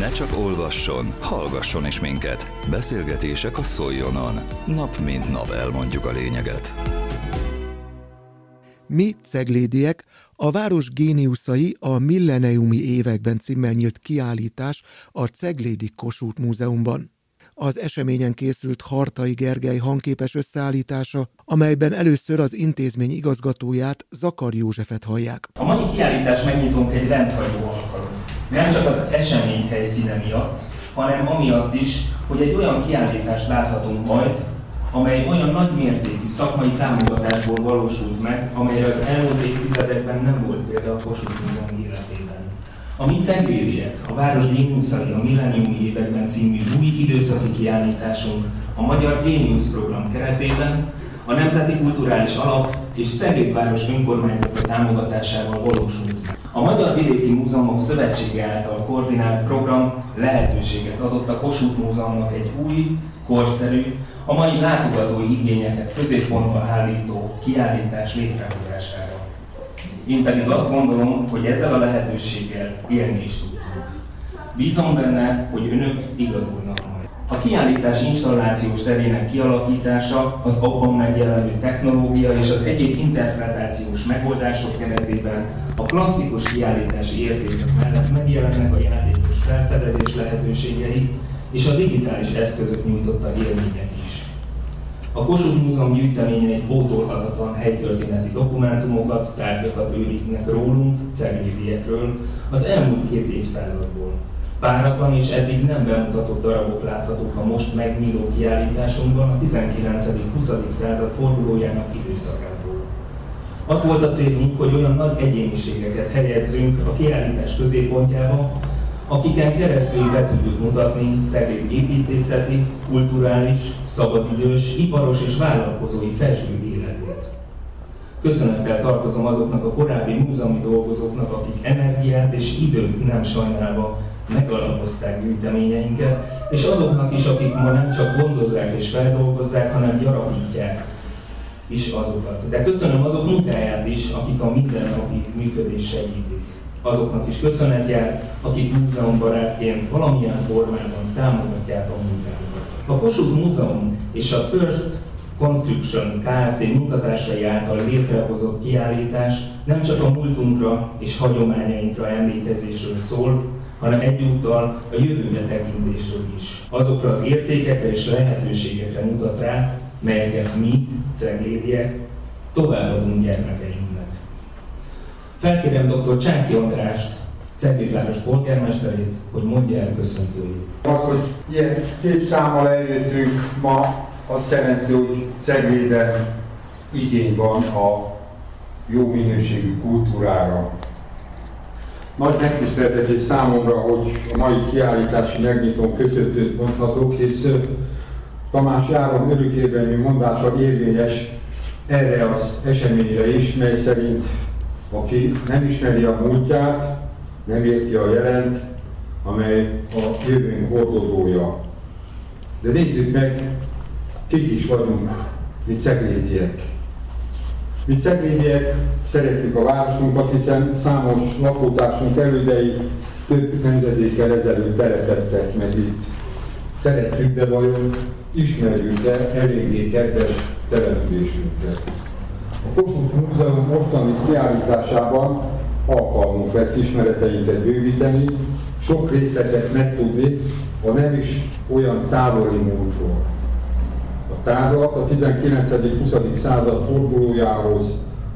Ne csak olvasson, hallgasson is minket. Beszélgetések a Szoljonon. Nap mint nap elmondjuk a lényeget. Mi, ceglédiek, a város géniuszai a milleniumi években címmel nyílt kiállítás a Ceglédi Kossuth Múzeumban. Az eseményen készült Hartai Gergely hangképes összeállítása, amelyben először az intézmény igazgatóját, Zakar Józsefet hallják. A mai kiállítás megnyitónk egy rendhagyó alkalom. Nem csak az esemény helyszíne miatt, hanem amiatt is, hogy egy olyan kiállítást láthatunk majd, amely olyan nagy mértékű szakmai támogatásból valósult meg, amelyre az elmúlt évtizedekben nem volt példa a Kossuth Múzeum életében. A mi ceglédiek, a Város Géniuszai a Millenniumi években című új időszaki kiállításunk a Magyar Géniusz program keretében a Nemzeti Kulturális Alap és Ceglédváros önkormányzata támogatásával valósult. A Magyar Vidéki Múzeumok Szövetsége által koordinált program lehetőséget adott a Kossuth Múzeumnak egy új, korszerű, a mai látogatói igényeket középpontba állító kiállítás létrehozására. Én pedig azt gondolom, hogy ezzel a lehetőséggel élni is tudtunk. Bízom benne, hogy önök igazolnak. A kiállítás installációs terének kialakítása, az abban megjelenő technológia és az egyéb interpretációs megoldások keretében a klasszikus kiállítási értékek mellett megjelennek a játékos felfedezés lehetőségei és a digitális eszközök nyújtotta élmények is. A Kossuth Múzeum gyűjteményei pótolhatatlan helytörténeti dokumentumokat, tárgyakat őriznek rólunk, ceglédiekről, az elmúlt két évszázadból. Páratlan és eddig nem bemutatott darabok láthatók a most megnyíló kiállításunkban a 19.-20. század fordulójának időszakából. Az volt a célunk, hogy olyan nagy egyéniségeket helyezzünk a kiállítás középpontjába, akiken keresztül be tudjuk mutatni Cegléd építészeti, kulturális, szabadidős, iparos és vállalkozói felső életét. Köszönettel tartozom azoknak a korábbi múzeumi dolgozóknak, akik energiát és időt nem sajnálva megalapozták gyűjteményeinket, és azoknak is, akik ma nem csak gondozzák és feldolgozzák, hanem gyarapítják is azokat. De köszönöm azok munkáját is, akik a mindennapi működés segítik azoknak is köszönet jár, akik múzeumbarátként valamilyen formában támogatják a munkánkat. A Kossuth Múzeum és a First Construction Kft. munkatársai által létrehozott kiállítás nem csak a múltunkra és hagyományainkra emlékezésről szól, hanem egyúttal a jövőre tekintésről is. Azokra az értékekre és lehetőségekre mutat rá, melyeket mi, ceglédiek, továbbadunk gyermekeinknek. Felkérem dr. Csáki Andrást, Ceglédváros polgármesterét, hogy mondja el köszöntőjét. Az, hogy ilyen szép számmal eljöttünk ma, azt jelenti, hogy Cegléden igény van a jó minőségű kultúrára. Nagy megtiszteltetés számomra, hogy a mai kiállítási megnyitón köszöntőt mondhatok, hisz Tamás Járon örökérvényű mondása érvényes erre az eseményre is, mely szerint aki nem ismeri a múltját, nem érti a jelent, amely a jövőnk hordozója. De nézzük meg, kik is vagyunk, mi ceglédiek. Mi ceglédiek szeretjük a városunkat, hiszen számos lakótársunk elődei több nemzedékkel ezelőtt telepettek meg itt. Szeretjük, de vajon ismerjük-e eléggé kedves településünket? A Kossuth Múzeum mostani kiállításában alkalmunk lesz ismereteinket bővíteni, sok részletet megtudni a nem is olyan távoli múltról. A tárlat a 19.-20. század fordulójához,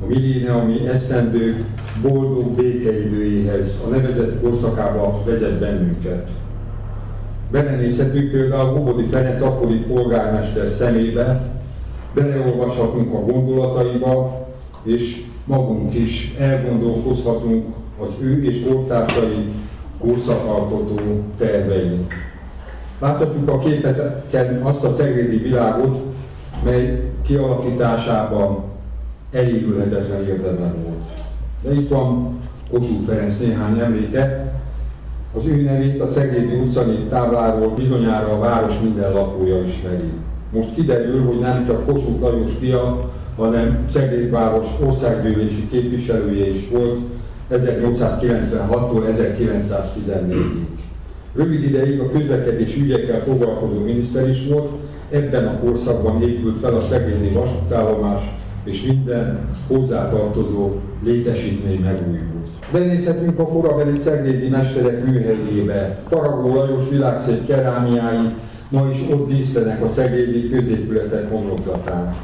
a milléniumi esztendők boldog békeidőjéhez, a nevezett korszakába vezet bennünket. Belenézhetünk például Bobodi Ferenc akkori polgármester szemébe, beleolvashatunk a gondolataiba, és magunk is elgondolkozhatunk az ő és kortársai korszakalkotó tervein. Láthatjuk a képeken azt a ceglédi világot, mely kialakításában elégülhetetlen érdemel volt. De itt van Kossuth Ferenc néhány emléke. Az ő nevét a Ceglédi utcanév tábláról bizonyára a város minden lakója ismeri. Most kiderül, hogy nem csak Kossuth Lajos fia, hanem Ceglédváros országgyűlési képviselője is volt 1896-tól 1914-ig. Rövid ideig a közlekedés ügyekkel foglalkozó miniszter is volt, ebben a korszakban épült fel a szegényi vasútállomás, és minden hozzátartozó létesítmény megújult. Benézhetünk a korabeli ceglédi mesterek műhelyébe. Faragó Lajos világszép kerámiái ma is ott díszlenek a ceglédi középületek homlokzatán.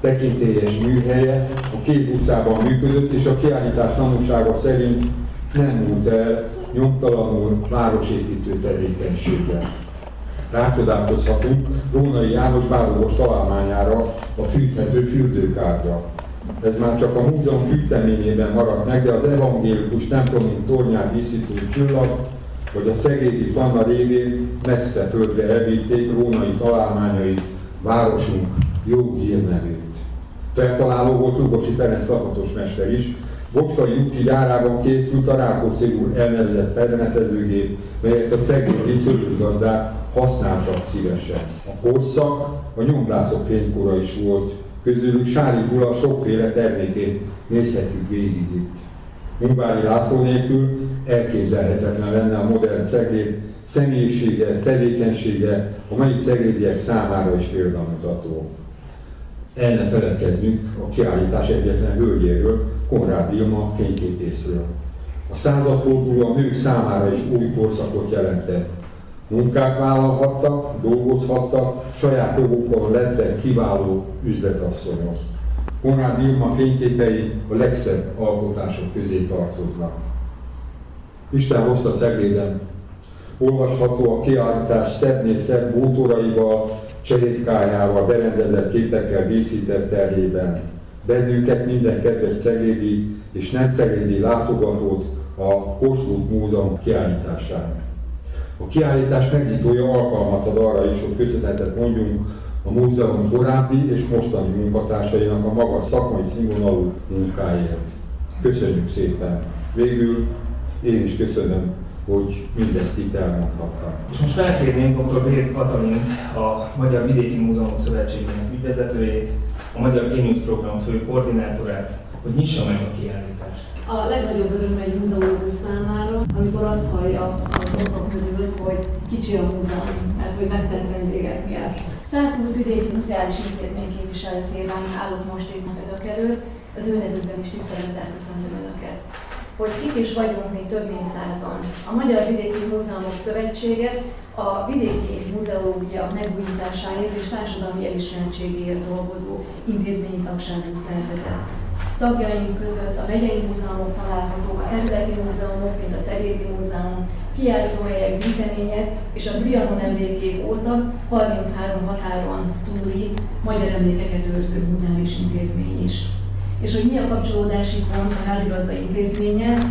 Tekintélyes műhelye a két utcában működött, és a kiállítás tanúsága szerint nem múlt el nyomtalanul városépítő tevékenységgel. Rácsodálkozhatunk Rónai János bárogos találmányára, a fűthető fürdőkárra. Ez már csak a múzeum gyűjteményében maradt meg, de az evangélikus templomunk tornyát díszítő csillag, vagy a cegédi panna révén messze földre elvitték rónai találmányai városunk jó hírnevét. Feltaláló volt Lugosi Ferenc lakatos mester is, Bocskai úti gyárában készült a Rákóczi úr elnevezett permetezőgép, melyet a ceglédi szőlőgazdák használtak szívesen. A korszak a nyomdászok fénykora is volt, közülük Sári Gula sokféle termékét nézhetjük végig itt. Munkvári László nélkül elképzelhetetlen lenne a modern ceglét személyisége, tevékenysége a mai ceglédiek számára is példamutató. El feledkezzünk a kiállítás egyetlen hölgyéről, Konrád Vilma fényképészről. A századforduló a nők számára is új korszakot jelentett. Munkát vállalhattak, dolgozhattak, saját jogukon lettek kiváló üzletasszonyok. Konrád Vilma fényképei a legszebb alkotások közé tartoznak. Isten hozta Cegléden. Olvasható a kiállítás szebbnél szebb bútoraival, cserétkájával, berendezett képekkel díszített terhében. Bennünket minden kedves ceglédi és nem ceglédi látogatót a Kossuth Múzeum kiállításán. A kiállítás megnyitója alkalmat ad arra is, hogy köszönetet mondjunk a múzeum korábbi és mostani munkatársainak a magas szakmai színvonalú munkáért. Köszönjük szépen! Végül én is köszönöm, hogy mindezt itt elmondhattam. És most felkérném dr. Bér Katalin, a Magyar Vidéki Múzeumok Szövetségének ügyvezetőjét, a Magyar Genius Program fő koordinátorát, hogy nyissa meg a kiállítást. A legnagyobb öröm egy múzeológus számára, amikor azt hallja az oszlop körül, hogy kicsi a múzeum, mert hogy megtelt vendégekkel. 120 vidéki muzeális intézmény képviseletében állok most itt önök előtt, az ő nevükben is tisztelettel köszöntöm Önöket. Hogy kik is vagyunk még több mint százan. A Magyar Vidéki Múzeumok Szövetsége a vidéki múzeológia megújításáért és társadalmi elismertségéért dolgozó intézményi tagságú szervezet. Tagjaink között a megyei múzeumok találhatók, a területi múzeumok, mint a Ceglédi Múzeum, kiállítóhelyek, gyűjtemények és a Trianon emlékék óta 33 határon túli magyar emlékeket őrző múzeális intézmény is. És hogy mi a kapcsolódási pont a házigazda intézménye,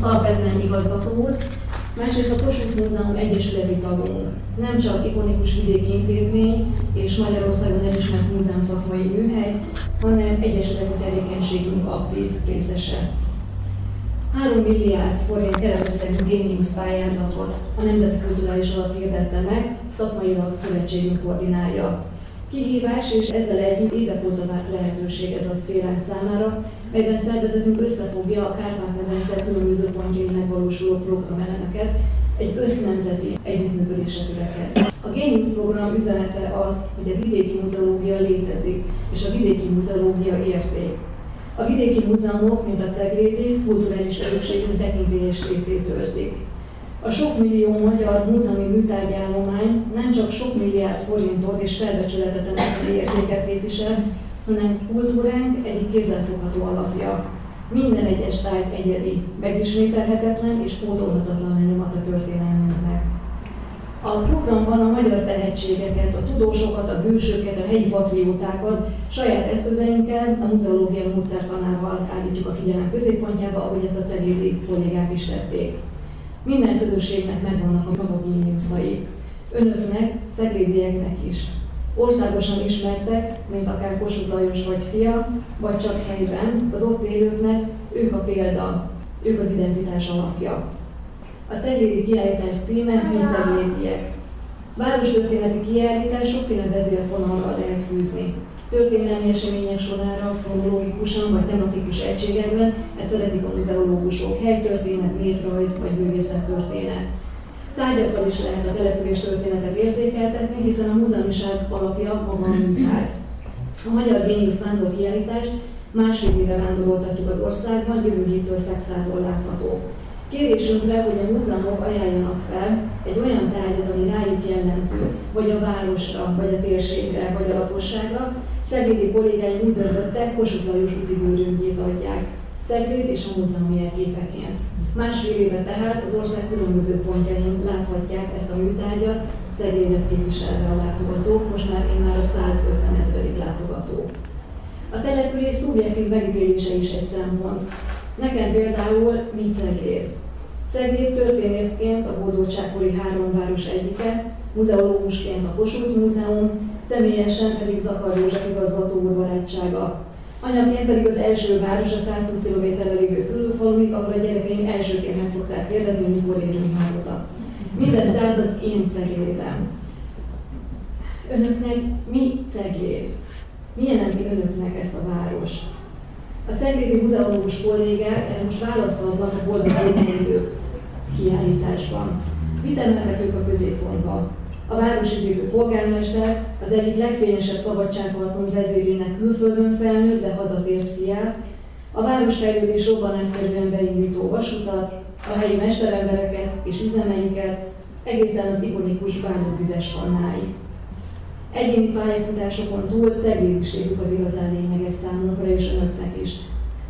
alapvetően igazgató úr, másrészt a Kossuth Múzeum Egyesületi tagunk. Nem csak ikonikus vidéki intézmény és Magyarországon elismert múzeum szakmai műhely, hanem egyesületi tevékenységünk aktív részese. 3 milliárd forint keretösszegű génius pályázatot a Nemzeti Kulturális Alap hirdette meg, szakmailag szövetségünk koordinálja. Kihívás és ezzel együtt évek várt lehetőség ez a szféránk számára, melyben szervezetünk összefogja a Kárpát-medence különböző pontjai megvalósuló programelemeket, egy össznemzeti együttműködésre törekedve. A Genius program üzenete az, hogy a vidéki muzeológia létezik, és a vidéki muzeológia érték. A vidéki múzeumok, mint a Ceglédi, kulturális örökségünk tekintélyes részét őrzik. A sok millió magyar múzeumi műtárgyállomány nem csak sok milliárd forintot és felbecsületetlen eszmei értéket képvisel, hanem kultúránk egyik kézzelfogható alapja. Minden egyes tárgy egyedi, megismételhetetlen és pótolhatatlan lenyomat a történelmünknek. A programban a magyar tehetségeket, a tudósokat, a hősöket, a helyi patriótákat saját eszközeinkkel, a muzeológia módszertanával állítjuk a figyelem középpontjába, ahogy ezt a ceglédi kollégák is tették. Minden közösségnek megvannak a maga géniuszai. Önöknek, ceglédieknek is. Országosan ismertek, mint akár Kossuth Lajos vagy fia, vagy csak helyben, az ott élőknek ők a példa, ők az identitás alapja. A ceglédi kiállítás címe Mi ceglédiek. Várostörténeti kiállítás sokféle vezérfonalra lehet fűzni. Történelmi események sorára, kronológikusan vagy tematikus egységekben, ezt szeretik a muzeológusok, helytörténet, néprajz vagy történet. Tárgyakkal is lehet a település történetet érzékeltetni, hiszen a múzeumiság alapja a műtárgy. A Magyar Géniusz vándor kiállítást másfél éve vándoroltatjuk az országban, jövő héttől Szexától látható. Kérésünkre, hogy a múzeumok ajánljanak fel egy olyan tárgyat, ami rájuk jellemző, vagy a városra, vagy a térségre, vagy a lakosságra, Ceglédi kollégáim úgy döntöttek, Kossuth Lajos úti bőröngyét adják, Cegléd és a múzeum jelképeként. Másfél éve tehát az ország különböző pontjain láthatják ezt a műtárgyat, Ceglédet képviselve a látogatók, most már én már a 150 ezredik látogató. A település szubjektív megítélése is egy szempont. Nekem például mi Cegléd? Cegléd történészként a hódoltságkori három város egyike, muzeológusként a Kossuth Múzeum, személyesen pedig Zakar József igazgató úr barátsága. Anyaként pedig az első város a 120 km-re lévő szülőfalumig, ahol a gyerekeim elsőként meg szokták kérdezni, mikor érünk már oda. Mindez tehát az én ceglédem. Önöknek mi cegléd? Mi jelenti önöknek ezt a város? A Ceglédi Múzeológus kollégák most válaszolnak a boldog idők kiállításban. Mit emeltek ők a középpontba? A városépítő polgármester az egyik legfényesebb szabadságharcunk vezérének külföldön felnőtt, de hazatért fiát, a városfejlődés robbanásszerűen beindító vasutat, a helyi mesterembereket és üzemeiket, egészen az ikonikus bányóvizes kannáig. Egyéni pályafutásokon túl ceglédiségük az igazán lényeges számunkra és önöknek is.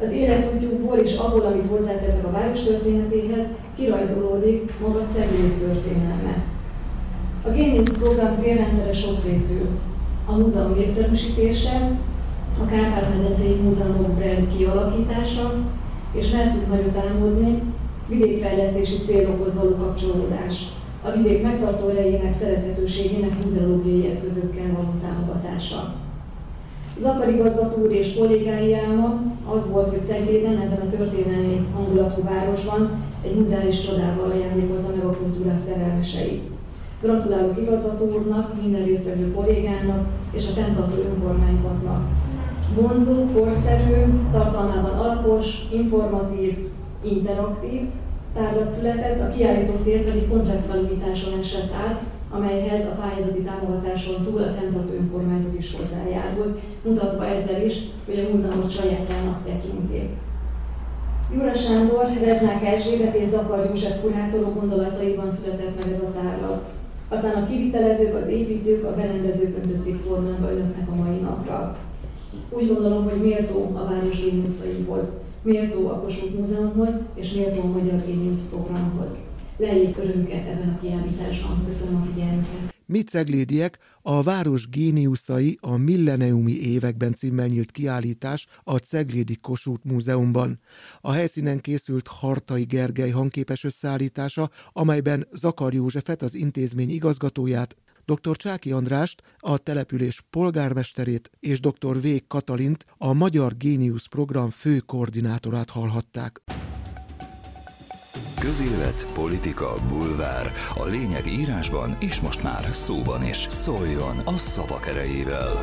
Az életútjukból és abból, amit hozzátettek a város történetéhez, kirajzolódik maga Cegléd történelme. A Génius program célrendszere sokrétű. A múzeum népszerűsítése, a Kárpát-medencei Múzeumok brand kialakítása, és mertük nagyot álmodni, vidékfejlesztési célokhoz való kapcsolódás, a vidék megtartó erejének, szerethetőségének muzeológiai eszközökkel való támogatása. Zakar igazgató úr és kollégái az volt, hogy Cegléden, ebben a történelmi hangulatú városban egy muzeális csodával ajándékozza meg a kultúrák szerelmeseit. Gratulálok igazgató úrnak, minden résztvevő kollégának és a fenntartó önkormányzatnak. Vonzó, korszerű, tartalmában alapos, informatív, interaktív tárlat született, a kiállító tér pedig komplex felújításon esett át, amelyhez a pályázati támogatáson túl a fenntartó önkormányzat is hozzájárult, mutatva ezzel is, hogy a múzeumot sajátjának tekinti. Jura Sándor, Reznák Erzsébet és Zakar József kurátorok gondolataiban született meg ez a tárlat. Aztán a kivitelezők, az építők, a berendezők öntötték formába önöknek a mai napra. Úgy gondolom, hogy méltó a város géniuszaihoz, méltó a Kossuth Múzeumhoz, és méltó a Magyar Géniusz programhoz. Lejjék örömüket ebben a kiállításban. Köszönöm a figyelmüket. Mi ceglédiek a város géniuszai a milleniumi években címmel nyílt kiállítás a Ceglédi Kossuth Múzeumban. A helyszínen készült Hartai Gergely hangképes összeállítása, amelyben Zakar Józsefet, az intézmény igazgatóját, dr. Csáki Andrást, a település polgármesterét és dr. V. Katalint, a Magyar Géniusz program fő koordinátorát hallhatták. Közélet, politika, bulvár. A lényeg írásban és most már szóban is. Szóljon a szavak erejével!